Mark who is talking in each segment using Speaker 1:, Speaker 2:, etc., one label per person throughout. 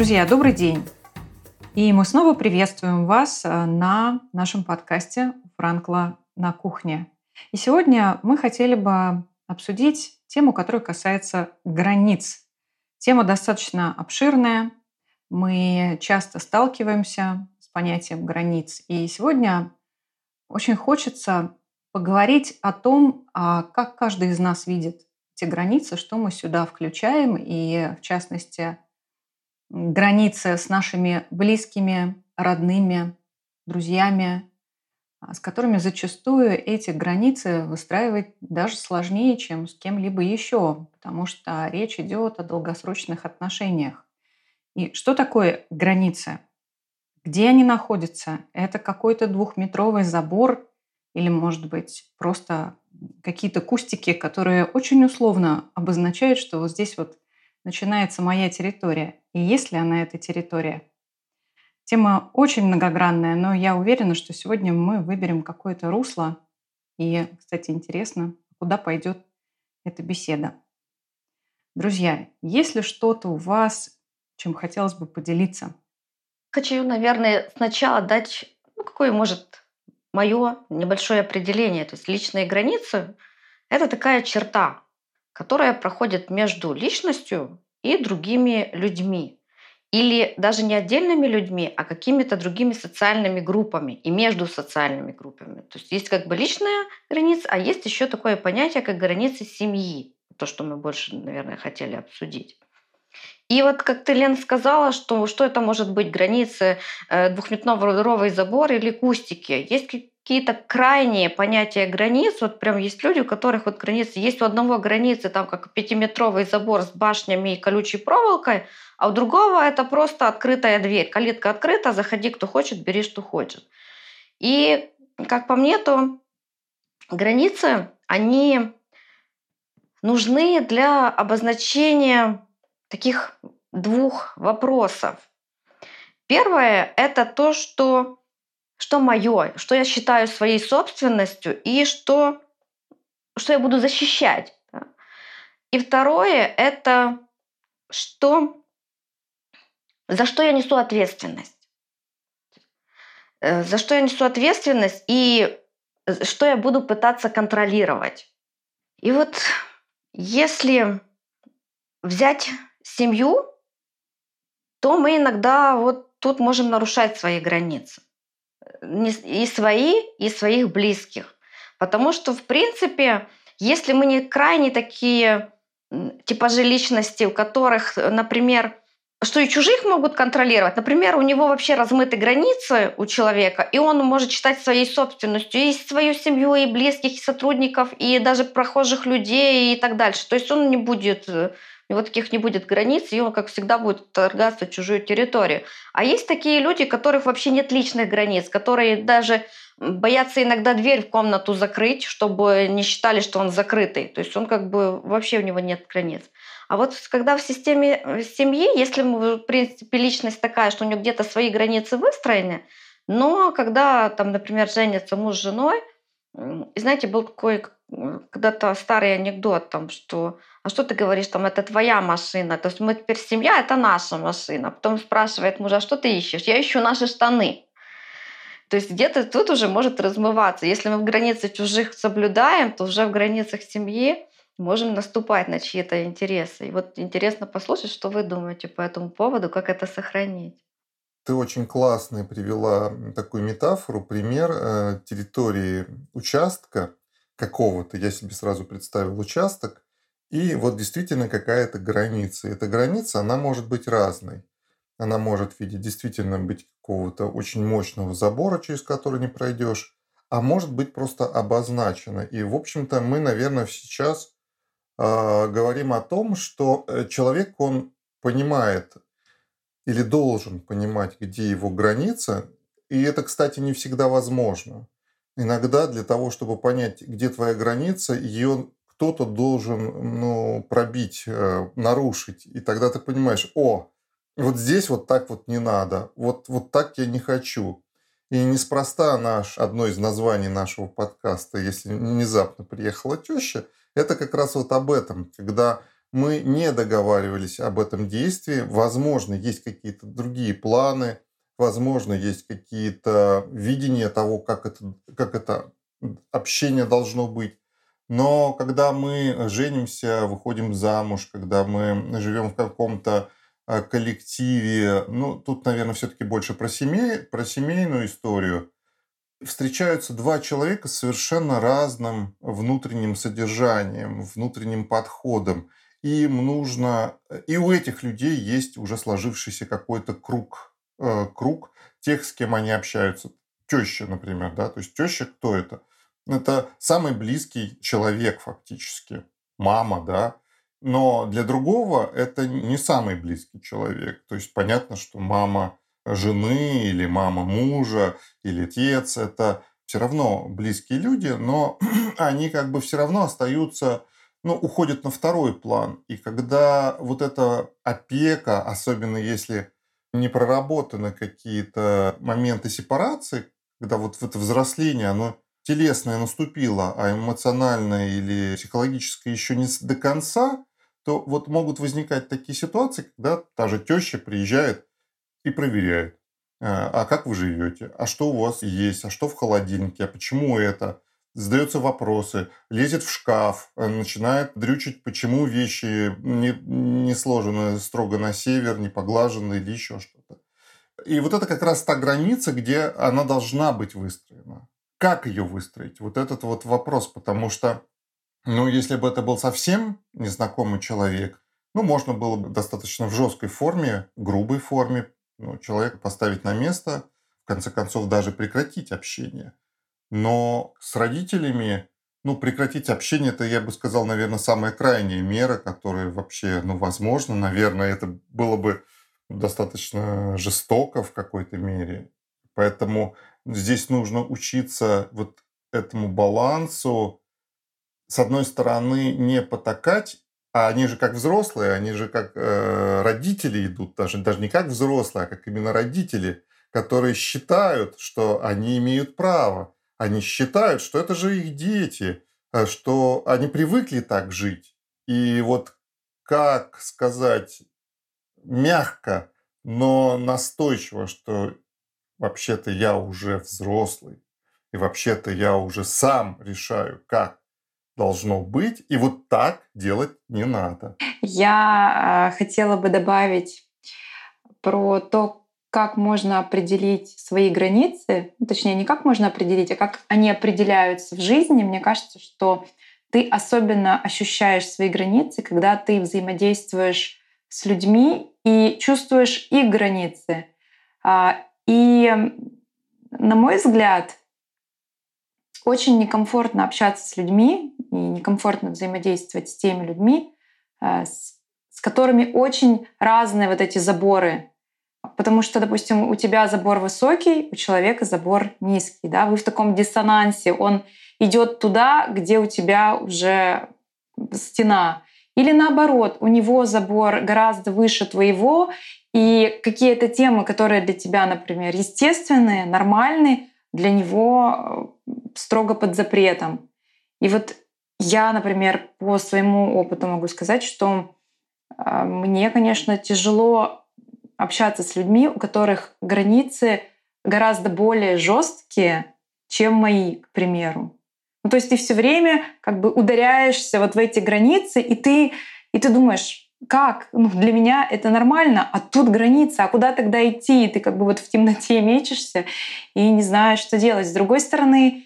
Speaker 1: Друзья, добрый день! И мы снова приветствуем вас э, на нашем подкасте «Франкла на кухне». И сегодня мы хотели бы обсудить тему, которая касается границ. Тема достаточно обширная. Мы часто сталкиваемся с понятием границ. И сегодня очень хочется поговорить о том, а как каждый из нас видит эти границы, что мы сюда включаем, и в частности границы с нашими близкими, родными, друзьями, а, с которыми зачастую эти границы выстраивать даже сложнее, чем с кем-либо еще, потому что речь идет о долгосрочных отношениях. И что такое границы? Где они находятся? Это какой-то двухметровый забор или, может быть, просто какие-то кустики, которые очень условно обозначают, что вот здесь вот начинается моя территория. И есть ли она эта территория? Тема очень многогранная, но я уверена, что сегодня мы выберем какое-то русло. И, кстати, интересно, куда пойдет эта беседа. Друзья, есть ли что-то у вас, чем хотелось бы поделиться?
Speaker 2: Хочу, наверное, сначала дать, ну, какое может мое небольшое определение. То есть личные границы – это такая черта, которая проходит между личностью и другими людьми. Или даже не отдельными людьми, а какими-то другими социальными группами и между социальными группами. То есть есть как бы личная граница, а есть еще такое понятие, как границы семьи. То, что мы больше, наверное, хотели обсудить. И вот как ты, Лен, сказала, что, что это может быть границы э, двухметровый забор или кустики. Есть какие-то крайние понятия границ. Вот прям есть люди, у которых вот границы... Есть у одного границы там как пятиметровый забор с башнями и колючей проволокой, а у другого это просто открытая дверь. Калитка открыта, заходи, кто хочет, бери, что хочет. И, как по мне, то границы, они нужны для обозначения таких двух вопросов. Первое – это то, что что мое, что я считаю своей собственностью и что, что я буду защищать. И второе – это что, за что я несу ответственность. Э, за что я несу ответственность и что я буду пытаться контролировать. И вот если взять семью, то мы иногда вот тут можем нарушать свои границы и свои, и своих близких. Потому что, в принципе, если мы не крайне такие типажи личности, у которых, например, что и чужих могут контролировать. Например, у него вообще размыты границы у человека, и он может считать своей собственностью и свою семью, и близких, и сотрудников, и даже прохожих людей и так дальше. То есть он не будет э, у него таких не будет границ, и он, как всегда, будет торгаться чужую территорию. А есть такие люди, у которых вообще нет личных границ, которые даже боятся иногда дверь в комнату закрыть, чтобы не считали, что он закрытый. То есть он как бы вообще у него нет границ. А вот когда в системе в семьи, если, в принципе, личность такая, что у него где-то свои границы выстроены, но когда, там, например, женится муж с женой, и знаете, был такой когда-то старый анекдот, там, что а что ты говоришь, там, это твоя машина, то есть мы теперь семья, это наша машина. Потом спрашивает мужа, а что ты ищешь? Я ищу наши штаны. То есть где-то тут уже может размываться. Если мы в границы чужих соблюдаем, то уже в границах семьи можем наступать на чьи-то интересы. И вот интересно послушать, что вы думаете по этому поводу, как это сохранить.
Speaker 3: Ты очень классно привела такую метафору, пример э, территории участка какого-то. Я себе сразу представил участок, и вот действительно какая-то граница. Эта граница, она может быть разной. Она может в виде действительно быть какого-то очень мощного забора, через который не пройдешь, а может быть просто обозначена. И, в общем-то, мы, наверное, сейчас э, говорим о том, что э, человек, он понимает или должен понимать, где его граница. И это, кстати, не всегда возможно. Иногда для того, чтобы понять, где твоя граница, ее кто-то должен ну, пробить, э, нарушить. И тогда ты понимаешь, о, вот здесь вот так вот не надо, вот, вот так я не хочу. И неспроста наш, одно из названий нашего подкаста, если внезапно приехала теща, это как раз вот об этом, когда мы не договаривались об этом действии. Возможно, есть какие-то другие планы, возможно, есть какие-то видения того, как это, как это общение должно быть. Но когда мы женимся, выходим замуж, когда мы живем в каком-то а, коллективе, ну, тут, наверное, все-таки больше про, семей, про семейную историю, встречаются два человека с совершенно разным внутренним содержанием, внутренним подходом. Им нужно... И у этих людей есть уже сложившийся какой-то круг, э, круг тех, с кем они общаются. Теща, например, да, то есть теща кто это? Это самый близкий человек фактически, мама, да, но для другого это не самый близкий человек. То есть понятно, что мама жены или мама мужа или отец – это все равно близкие люди, но они как бы все равно остаются, ну, уходят на второй план. И когда вот эта опека, особенно если не проработаны какие-то моменты сепарации, когда вот это взросление, оно телесное наступило, а эмоциональное или психологическое еще не до конца, то вот могут возникать такие ситуации, когда та же теща приезжает и проверяет, а, а как вы живете, а что у вас есть, а что в холодильнике, а почему это, задается вопросы, лезет в шкаф, э, начинает дрючить, почему вещи не, не сложены строго на север, не поглажены или еще что-то. И вот это как раз та граница, где она должна быть выстроена. Как ее выстроить? Вот этот вот вопрос, потому что, ну, если бы это был совсем незнакомый человек, ну, можно было бы достаточно в жесткой форме, грубой форме ну, человека поставить на место, в конце концов, даже прекратить общение. Но с родителями, ну, прекратить общение, это, я бы сказал, наверное, самая крайняя мера, которая вообще, ну, возможно, наверное, это было бы достаточно жестоко в какой-то мере. Поэтому здесь нужно учиться вот этому балансу. С одной стороны, не потакать, а они же как взрослые, они же как э, родители идут, даже, даже не как взрослые, а как именно родители, которые считают, что они имеют право. Они считают, что это же их дети, э, что они привыкли так жить. И вот как сказать мягко, но настойчиво, что вообще-то я уже взрослый, и вообще-то я уже сам решаю, как должно быть, и вот так делать не надо.
Speaker 4: Я э, хотела бы добавить про то, как можно определить свои границы, ну, точнее, не как можно определить, а как они определяются в жизни. Мне кажется, что ты особенно ощущаешь свои границы, когда ты взаимодействуешь с людьми и чувствуешь их границы. И, на мой взгляд, очень некомфортно общаться с людьми и некомфортно взаимодействовать с теми людьми, э, с, с которыми очень разные вот эти заборы. Потому что, допустим, у тебя забор высокий, у человека забор низкий. Да? Вы в таком диссонансе. Он идет туда, где у тебя уже стена. Или наоборот, у него забор гораздо выше твоего, и какие-то темы, которые для тебя, например, естественные, нормальные, для него э, строго под запретом. И вот я, например, по своему опыту могу сказать, что э, мне, конечно, тяжело общаться с людьми, у которых границы гораздо более жесткие, чем мои, к примеру. Ну, то есть ты все время как бы ударяешься вот в эти границы, и ты, и ты думаешь, как? Ну, для меня это нормально, а тут граница, а куда тогда идти? Ты как бы вот в темноте мечешься и не знаешь, что делать. С другой стороны,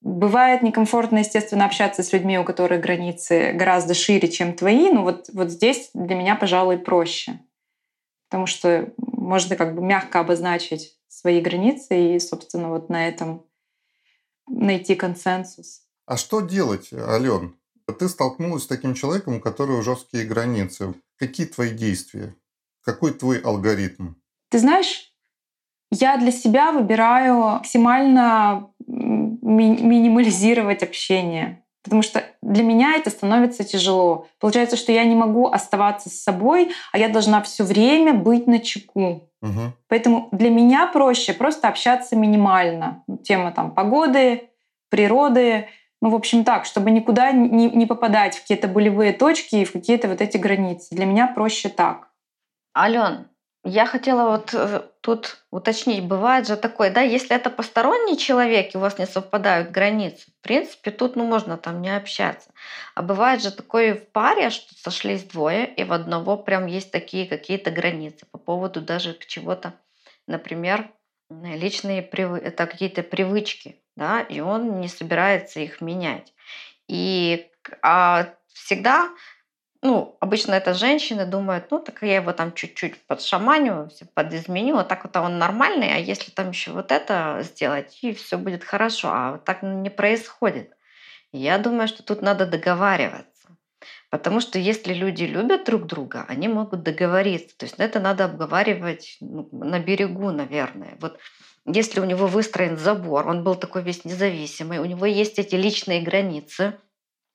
Speaker 4: бывает некомфортно, естественно, общаться с людьми, у которых границы гораздо шире, чем твои. Но вот, вот здесь для меня, пожалуй, проще. Потому что можно как бы мягко обозначить свои границы и, собственно, вот на этом найти консенсус.
Speaker 3: А что делать, Ален? Ты столкнулась с таким человеком, у которого жесткие границы. Какие твои действия? Какой твой алгоритм?
Speaker 4: Ты знаешь, я для себя выбираю максимально ми- минимализировать общение. Потому что для меня это становится тяжело. Получается, что я не могу оставаться с собой, а я должна все время быть на чеку. Угу. Поэтому для меня проще просто общаться минимально. Тема там погоды, природы, Ну, в общем, так, чтобы никуда не, не попадать в какие-то болевые точки и в какие-то вот эти границы. Для меня проще так.
Speaker 2: Ален, я хотела вот э, тут уточнить, бывает же такое, да, если это посторонний человек, и у вас не совпадают границы, в принципе, тут ну, можно там не общаться. А бывает же такое в паре, что сошлись двое, и в одного прям есть такие какие-то границы по поводу даже чего-то, например, личные привы... это какие-то привычки, да, и он не собирается их менять. И а всегда ну, обычно это женщины думают, ну, так я его там чуть-чуть подшаманю, подизменю, а так вот он нормальный, а если там еще вот это сделать, и все будет хорошо. А вот так не происходит. я думаю, что тут надо договариваться. Потому что если люди любят друг друга, они могут договориться. То есть это надо обговаривать ну, на берегу, наверное. Вот если у него выстроен забор, он был такой весь независимый, у него есть эти личные границы –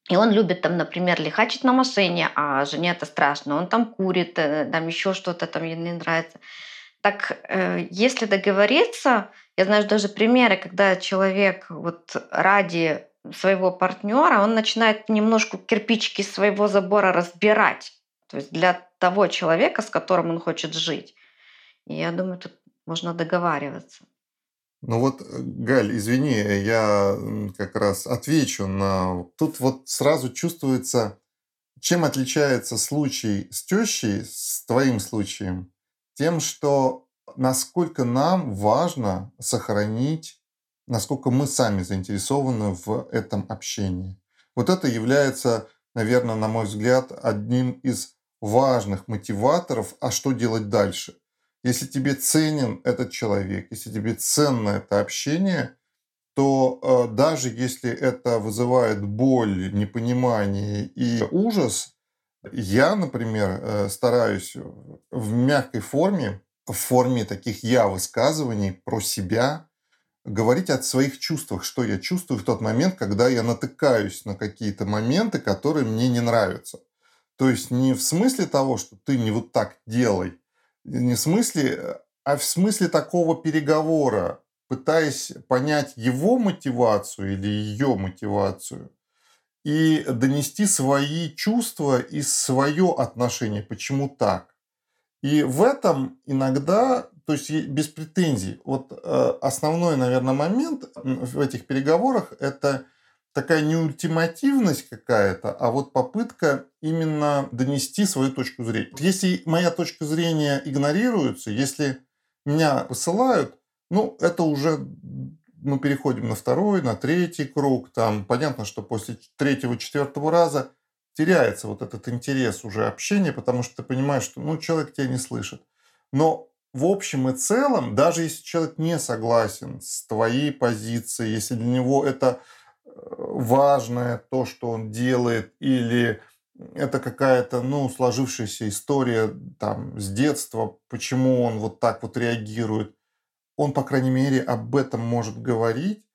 Speaker 2: и он любит там, например, лихачить на машине, а жене это страшно. Он там курит, э, там еще что-то там ей не нравится. Так э, если договориться, я знаю даже примеры, когда человек вот ради своего партнера, он начинает немножко кирпичики своего забора разбирать. То есть для того человека, с которым он хочет жить. И я думаю, тут можно договариваться.
Speaker 3: Ну вот, э, Галь, извини, я как раз отвечу на... Тут вот сразу чувствуется, чем отличается случай с тещей с твоим случаем? Тем, что насколько нам важно сохранить, насколько мы сами заинтересованы в этом общении. Вот это является, наверное, на мой взгляд, одним из важных мотиваторов, а что делать дальше – если тебе ценен этот человек, если тебе ценно это общение, то э, даже если это вызывает боль, непонимание и ужас, я, например, э, стараюсь в мягкой форме, в форме таких я-высказываний про себя, говорить о своих чувствах, что я чувствую в тот момент, когда я натыкаюсь на какие-то моменты, которые мне не нравятся. То есть не в смысле того, что ты не вот так делай, не в смысле, а в смысле такого переговора, пытаясь понять его мотивацию или ее мотивацию и донести свои чувства и свое отношение, почему так. И в этом иногда, то есть без претензий, вот э, основной, наверное, момент в этих переговорах – это такая не ультимативность какая-то, а вот попытка именно донести свою точку зрения. Если моя точка зрения игнорируется, если меня посылают, ну, это уже мы переходим на второй, на третий круг. Там понятно, что после третьего, четвертого раза теряется вот этот интерес уже общения, потому что ты понимаешь, что ну, человек тебя не слышит. Но в общем и целом, даже если человек не согласен с твоей позицией, если для него это важное то, что он делает, или это какая-то, ну, сложившаяся история там с детства, почему он вот так вот реагирует. Он, по крайней мере, об этом может говорить,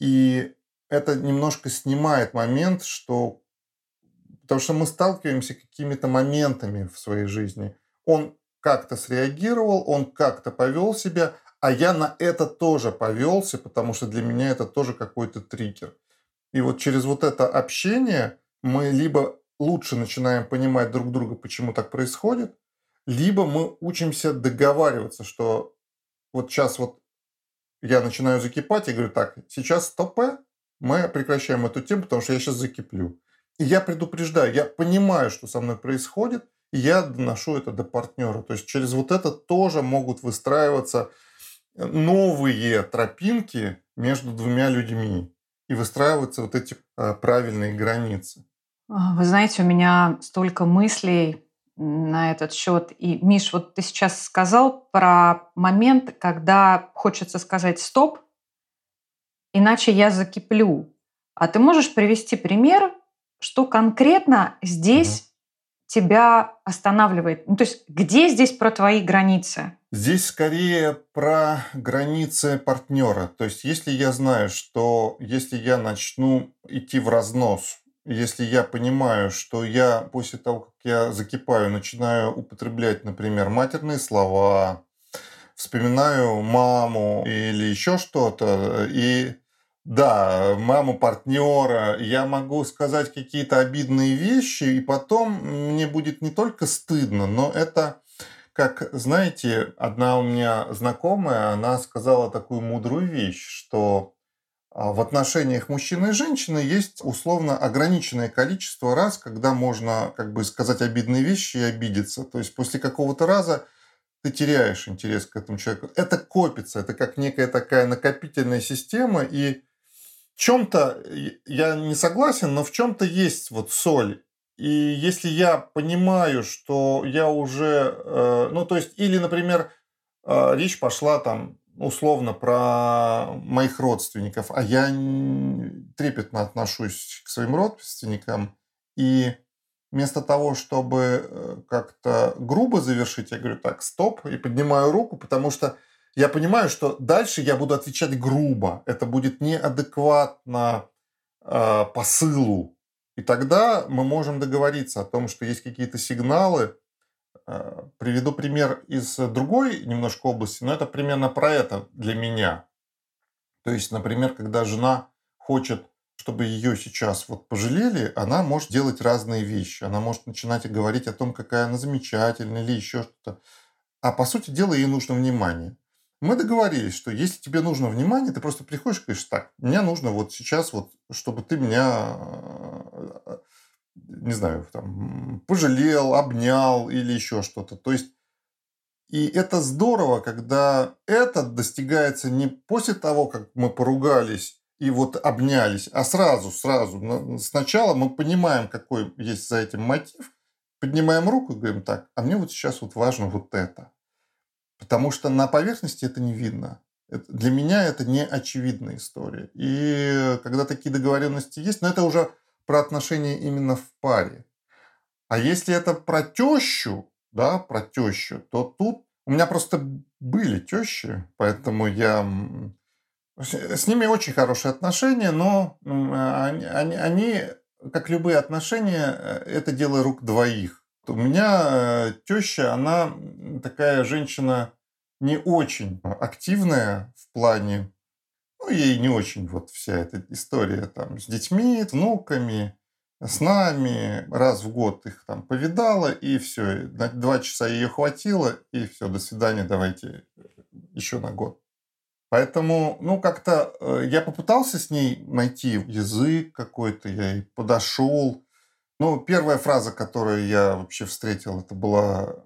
Speaker 3: и это немножко снимает момент, что... Потому что мы сталкиваемся какими-то моментами в своей жизни. Он как-то среагировал, он как-то повел себя, а я на это тоже повелся, потому что для меня это тоже какой-то триггер. И вот через вот это общение мы либо лучше начинаем понимать друг друга, почему так происходит, либо мы учимся договариваться, что вот сейчас вот я начинаю закипать и говорю, так, сейчас стопэ, мы прекращаем эту тему, потому что я сейчас закиплю. И я предупреждаю, я понимаю, что со мной происходит, и я доношу это до партнера. То есть через вот это тоже могут выстраиваться новые тропинки между двумя людьми и выстраиваются вот эти а, правильные границы.
Speaker 4: А, вы знаете, у меня столько мыслей на этот счет. И, Миш, вот ты сейчас сказал про момент, когда хочется сказать «стоп», иначе я закиплю. А ты можешь привести пример, что конкретно здесь угу. тебя останавливает? Ну, то есть где здесь про твои границы?
Speaker 3: Здесь скорее про границы партнера. То есть, если я знаю, что если я начну идти в разнос, если я понимаю, что я после того, как я закипаю, начинаю употреблять, например, матерные слова, вспоминаю маму или еще что-то, и да, маму партнера, я могу сказать какие-то обидные вещи, и потом мне будет не только стыдно, но это как, знаете, одна у меня знакомая, она сказала такую мудрую вещь, что а, в отношениях мужчины и женщины есть условно ограниченное количество раз, когда можно, как бы сказать обидные вещи и обидеться. То есть после какого-то раза ты теряешь интерес к этому человеку. Это копится, это как некая такая накопительная система, и в чем-то я не согласен, но в чем-то есть вот соль. И если я понимаю, что я уже, э, ну то есть, или, например, э, речь пошла там условно про моих родственников, а я трепетно отношусь к своим родственникам, и вместо того, чтобы э, как-то грубо завершить, я говорю так, стоп, и поднимаю руку, потому что я понимаю, что дальше я буду отвечать грубо. Это будет неадекватно э, посылу. И тогда мы можем договориться о том, что есть какие-то сигналы. Э, приведу пример из другой немножко области, но это примерно про это для меня. То есть, например, когда жена хочет, чтобы ее сейчас вот пожалели, она может делать разные вещи. Она может начинать говорить о том, какая она замечательная или еще что-то. А по сути дела ей нужно внимание. Мы договорились, что если тебе нужно внимание, ты просто приходишь и говоришь, так, мне нужно вот сейчас вот, чтобы ты меня, э, не знаю, там, пожалел, обнял или еще что-то. То есть и это здорово, когда это достигается не после того, как мы поругались и вот обнялись, а сразу, сразу. Сначала мы понимаем, какой есть за этим мотив, поднимаем руку и говорим так, а мне вот сейчас вот важно вот это. Потому что на поверхности это не видно. Для меня это не очевидная история. И когда такие договоренности есть, но это уже про отношения именно в паре. А если это про тещу, да, про тещу, то тут у меня просто были тещи, поэтому я с ними очень хорошие отношения, но они, они, они как любые отношения, э, это дело рук двоих. У меня э, теща, она такая женщина не очень активная в плане, ну, ей не очень вот вся эта история там с детьми, с внуками, с нами. Раз в год их там повидала, и все. На два часа ее хватило, и все, до свидания, давайте еще на год. Поэтому, ну, как-то э, я попытался с ней найти язык какой-то, я ей подошел, ну, первая фраза, которую я вообще встретил, это была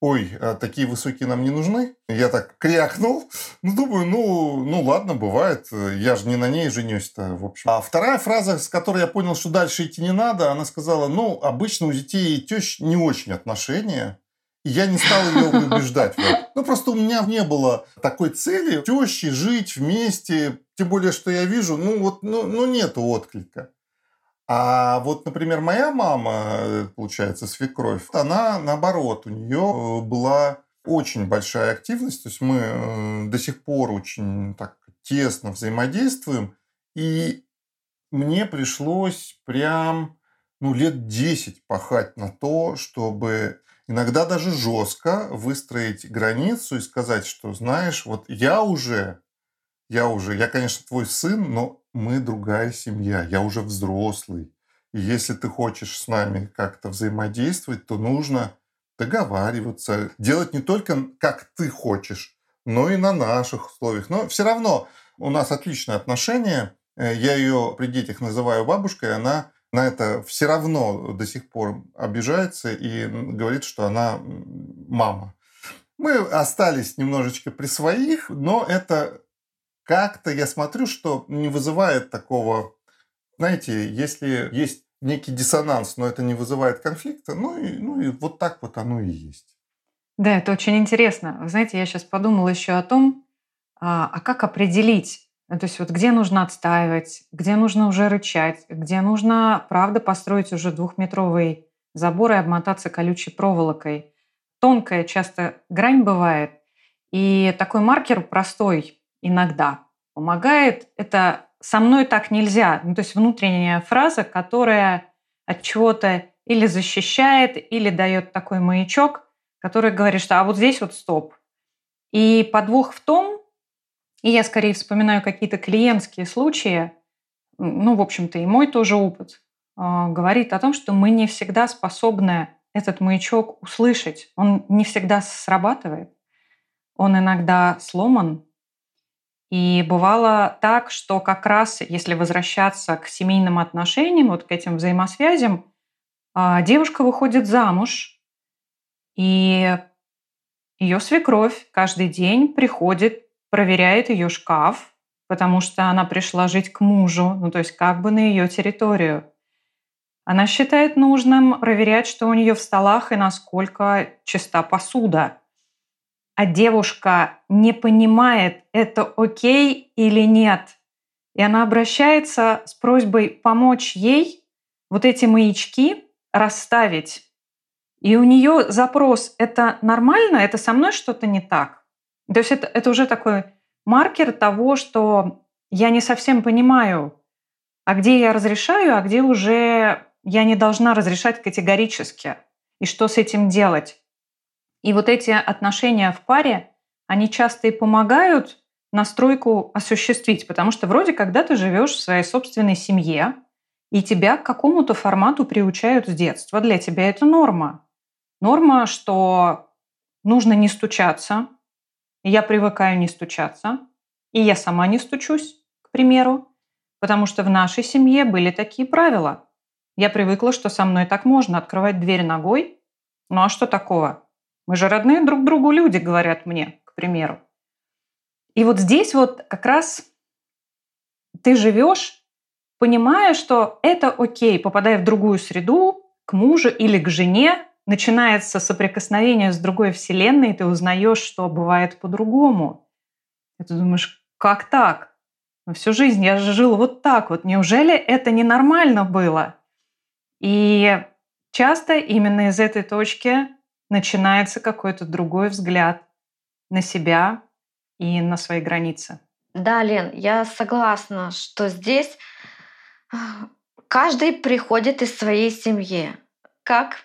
Speaker 3: ой, а такие высокие нам не нужны. Я так крякнул. Ну, думаю, ну, ну ладно, бывает. Я же не на ней женюсь-то, в общем. А вторая фраза, с которой я понял, что дальше идти не надо, она сказала, ну, обычно у детей и тещ не очень отношения. И я не стал ее убеждать. Ну, просто у меня не было такой цели тещи жить вместе. Тем более, что я вижу, ну, вот, ну, ну нету отклика. А вот, например, моя мама, получается, свекровь, она наоборот, у нее э, была очень большая активность, то есть мы э, до сих пор очень так тесно взаимодействуем, и мне пришлось прям ну, лет 10 пахать на то, чтобы иногда даже жестко выстроить границу и сказать, что, знаешь, вот я уже, я уже, я, конечно, твой сын, но мы другая семья, я уже взрослый. И если ты хочешь с нами как-то взаимодействовать, то нужно договариваться, делать не только как ты хочешь, но и на наших условиях. Но все равно у нас отличные отношения. Э, я ее при детях называю бабушкой, она на это все равно до сих пор обижается и говорит, что она мама. Мы остались немножечко при своих, но это как-то я смотрю, что не вызывает такого, знаете, если есть некий диссонанс, но это не вызывает конфликта, ну и, ну и вот так вот оно и есть.
Speaker 4: Да, это очень интересно. Вы знаете, я сейчас подумала еще о том, а, а как определить, ну, то есть вот где нужно отстаивать, где нужно уже рычать, где нужно, правда, построить уже двухметровый забор и обмотаться колючей проволокой. Тонкая часто грань бывает. И такой маркер простой иногда помогает. Это «со мной так нельзя». Ну, то есть внутренняя фраза, которая от чего-то или защищает, или дает такой маячок, который говорит, что «а вот здесь вот стоп». И подвох в том,
Speaker 1: И я скорее вспоминаю какие-то клиентские случаи, ну, в общем-то, и мой тоже опыт, а, говорит о том, что мы не всегда способны этот маячок услышать. Он не всегда срабатывает. Он иногда сломан. И бывало так, что как раз, если возвращаться к семейным отношениям, вот к этим взаимосвязям, а, девушка выходит замуж, и ее свекровь каждый день приходит, проверяет ее шкаф, потому что она пришла жить к мужу, ну то есть как бы на ее территорию. Она считает нужным проверять, что у нее в столах и насколько чиста посуда. А девушка не понимает, это окей или нет. И она обращается с просьбой помочь ей вот эти маячки расставить. И у нее запрос «это нормально? Это со мной что-то не так?» То есть это, это уже такой маркер того, что я не совсем понимаю, а где я разрешаю, а где уже я не должна разрешать категорически. И что с этим делать? И вот эти отношения в паре, они часто и помогают настройку осуществить, потому что вроде когда ты живешь в своей собственной семье, и тебя к какому-то формату приучают с детства. Для тебя это норма. Норма, что нужно не стучаться. Я привыкаю не стучаться. И я сама не стучусь, к примеру. Потому что в нашей семье были такие правила. Я привыкла, что со мной так можно открывать дверь ногой. Ну а что такого? Мы же родные друг другу люди, говорят мне, к примеру. И вот здесь вот как раз ты живешь понимая, что это окей, попадая в другую среду, к мужу или к жене, начинается соприкосновение с другой вселенной, и ты узнаешь, что бывает по-другому. И ты думаешь, как так? Но всю жизнь я же жил вот так вот. Неужели это ненормально было? И часто именно из этой точки начинается какой-то другой взгляд на себя и на свои границы.
Speaker 2: Да, Лен, я согласна, что здесь Каждый приходит из своей семьи. Как,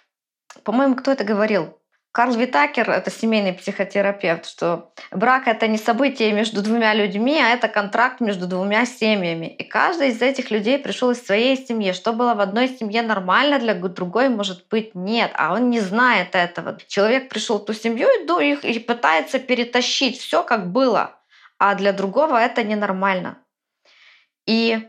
Speaker 2: по-моему, кто это говорил? Карл Витакер, это семейный психотерапевт, что брак это не событие между двумя людьми, а это контракт между двумя семьями. И каждый из этих людей пришел из своей семьи. Что было в одной семье нормально, для другой может быть нет. А он не знает этого. Человек пришел в ту семью и, и пытается перетащить все, как было. А для другого это ненормально. И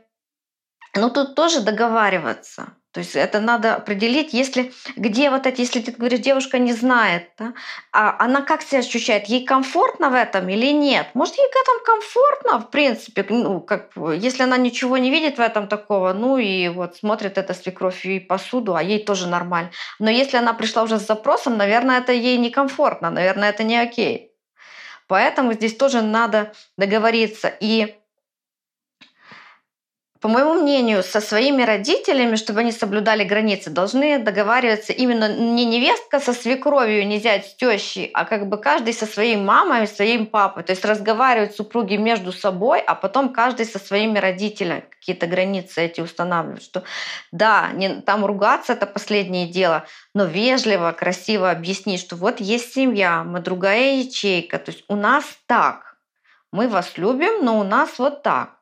Speaker 2: но тут тоже договариваться. То есть это надо определить, если где вот эти, если ты говоришь, девушка не знает, да, а она как себя ощущает, ей комфортно в этом или нет? Может, ей в этом комфортно, в принципе, ну, как, если она ничего не видит в этом такого, ну и вот смотрит это свекровь и посуду, а ей тоже нормально. Но если она пришла уже с запросом, наверное, это ей некомфортно, наверное, это не окей. Поэтому здесь тоже надо договориться. И по моему мнению, со своими родителями, чтобы они соблюдали границы, должны договариваться именно не невестка со свекровью, не зять с тещей, а как бы каждый со своей мамой своим папой. То есть разговаривают супруги между собой, а потом каждый со своими родителями какие-то границы эти устанавливают. Что да, не, там ругаться это последнее дело, но вежливо, красиво объяснить, что вот есть семья, мы другая ячейка, то есть у нас так, мы вас любим, но у нас вот так.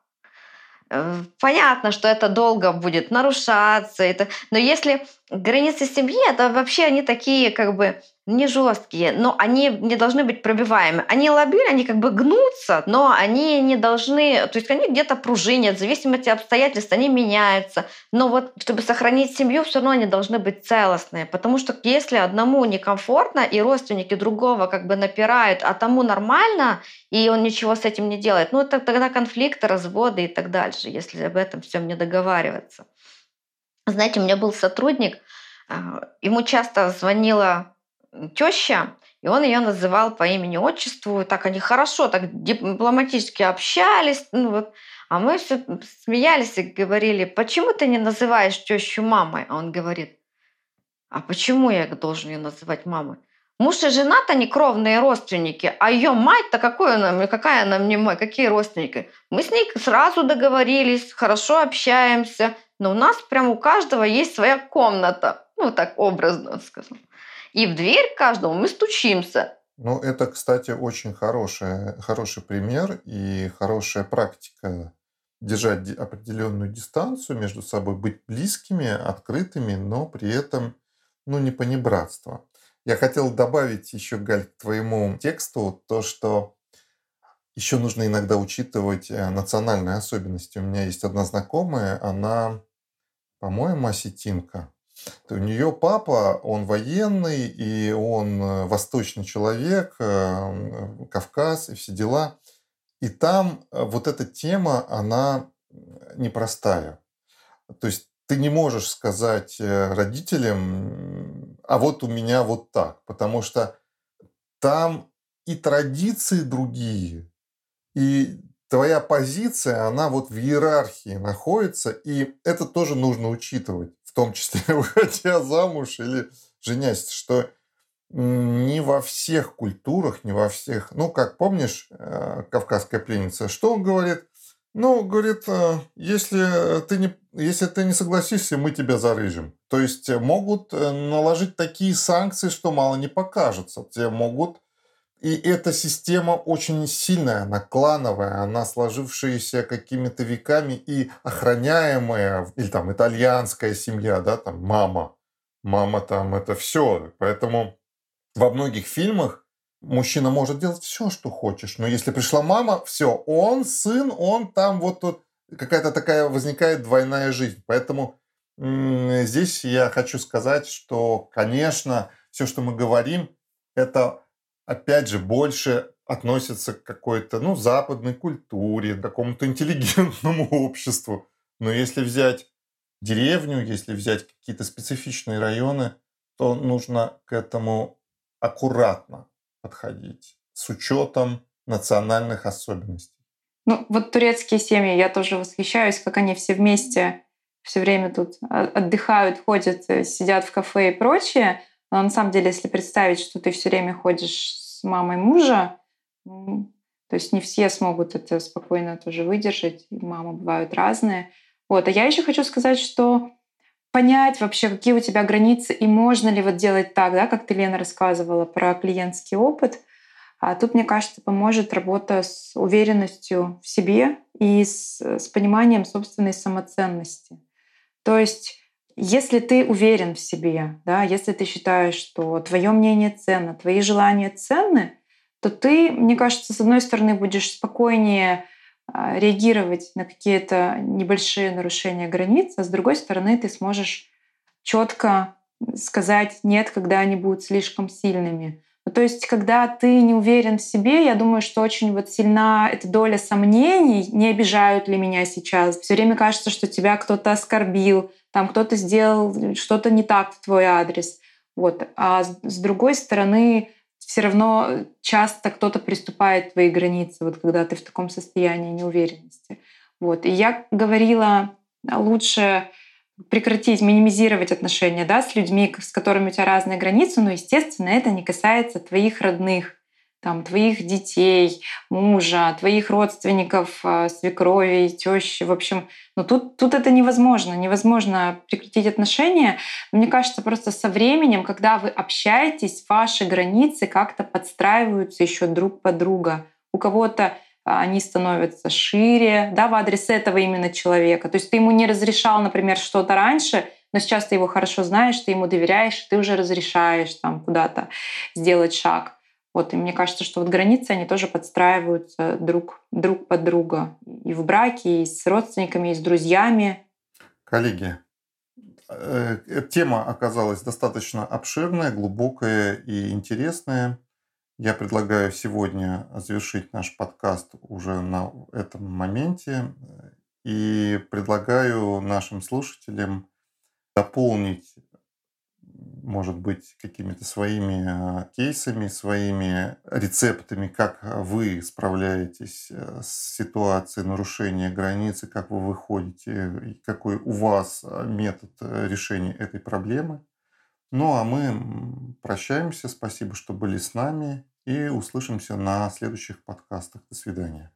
Speaker 2: Э, понятно, что это долго будет нарушаться, это... но если границы семьи, это вообще они такие как бы не жесткие, но они не должны быть пробиваемы. Они лобили, они как бы гнутся, но они не должны, то есть они где-то пружинят, в зависимости от обстоятельств они меняются. Но вот чтобы сохранить семью, все равно они должны быть целостные, потому что если одному некомфортно и родственники другого как бы напирают, а тому нормально, и он ничего с этим не делает, ну это тогда конфликты, разводы и так дальше, если об этом всем не договариваться. Знаете, у меня был сотрудник, а, ему часто звонила теща, и он ее называл по имени-отчеству. Так они хорошо, так дипломатически общались. Ну, вот. А мы все смеялись и говорили, почему ты не называешь тещу мамой? А он говорит, а почему я должен ее называть мамой? Муж и жена-то не кровные родственники, а ее мать-то какой она, какая она мне мать, какие родственники? Мы с ней сразу договорились, хорошо общаемся, но у нас прям у каждого есть своя комната. Ну, так образно сказал. И в дверь каждому мы стучимся.
Speaker 3: Ну, это, кстати, очень хороший, хороший пример и хорошая практика держать определенную дистанцию между собой, быть близкими, открытыми, но при этом ну, не понебратство. Я хотел добавить еще, Галь, к твоему тексту то, что еще нужно иногда учитывать э, национальные особенности. У меня есть одна знакомая, она, по-моему, осетинка. У нее папа, он военный, и он э, восточный человек, э, Кавказ и все дела. И там вот эта тема, она непростая. То есть ты не можешь сказать родителям, а вот у меня вот так, потому что там и традиции другие, и твоя позиция, она вот в иерархии находится, и это тоже нужно учитывать, том числе выходя замуж или женясь, что не во всех культурах, не во всех... Ну, как помнишь, э, кавказская пленница, что он говорит? Ну, говорит, э, если ты не, если ты не согласишься, мы тебя зарыжем. То есть могут э, наложить такие санкции, что мало не покажется. Тебе могут и эта система очень сильная, она клановая, она сложившаяся какими-то веками и охраняемая, или там итальянская семья, да, там мама. Мама там это все. Поэтому во многих фильмах мужчина может делать все, что хочешь. Но если пришла мама, все, он сын, он там вот тут какая-то такая возникает двойная жизнь. Поэтому здесь я хочу сказать, что, конечно, все, что мы говорим, это опять же, больше относятся к какой-то, ну, западной культуре, какому-то интеллигентному обществу. Но если взять деревню, если взять какие-то специфичные районы, то нужно к этому аккуратно подходить с учетом национальных особенностей.
Speaker 4: Ну, вот турецкие семьи, я тоже восхищаюсь, как они все вместе все время тут отдыхают, ходят, э, сидят в кафе и прочее. Но на самом деле, если представить, что ты все время ходишь с мамой мужа, то есть не все смогут это спокойно тоже выдержать. Мамы бывают разные. Вот. А я еще хочу сказать, что понять вообще, какие у тебя границы и можно ли вот делать так, да, как ты, Лена, рассказывала про клиентский опыт. А тут, мне кажется, поможет работа с уверенностью в себе и с, с пониманием собственной самоценности. То есть если ты уверен в себе, да, если ты считаешь, что твое мнение ценно, твои желания ценны, то ты, мне кажется, с одной стороны будешь спокойнее а, реагировать на какие-то небольшие нарушения границ, а с другой стороны ты сможешь четко сказать нет, когда они будут слишком сильными. Ну, то есть, когда ты не уверен в себе, я думаю, что очень вот сильна эта доля сомнений, не обижают ли меня сейчас. Все время кажется, что тебя кто-то оскорбил, там кто-то сделал что-то не так в твой адрес. Вот. А с другой стороны, все равно часто кто-то приступает к твои границы, вот когда ты в таком состоянии неуверенности. Вот. И я говорила, лучше прекратить, минимизировать отношения да, с людьми, с которыми у тебя разные границы, но, естественно, это не касается твоих родных там, твоих детей, мужа, твоих родственников, а, свекрови, тещи. В общем, ну тут, тут это невозможно. Невозможно прекратить отношения. Мне кажется, просто со временем, когда вы общаетесь, ваши границы как-то подстраиваются еще друг под друга. У кого-то они становятся шире, да, в адрес этого именно человека. То есть ты ему не разрешал, например, что-то раньше, но сейчас ты его хорошо знаешь, ты ему доверяешь, ты уже разрешаешь там куда-то сделать шаг. Вот, и мне кажется, что вот границы, они тоже подстраиваются друг, друг под друга. И в браке, и с родственниками, и с друзьями.
Speaker 3: Коллеги, э, тема оказалась достаточно обширная, глубокая и интересная. Я предлагаю сегодня завершить наш подкаст уже на этом моменте и предлагаю нашим слушателям дополнить может быть, какими-то своими а, кейсами, своими рецептами, как вы справляетесь э, с ситуацией нарушения границы, как вы выходите, какой у вас а, метод э, решения этой проблемы. Ну а мы прощаемся. Спасибо, что были с нами. И услышимся на следующих подкастах. До свидания.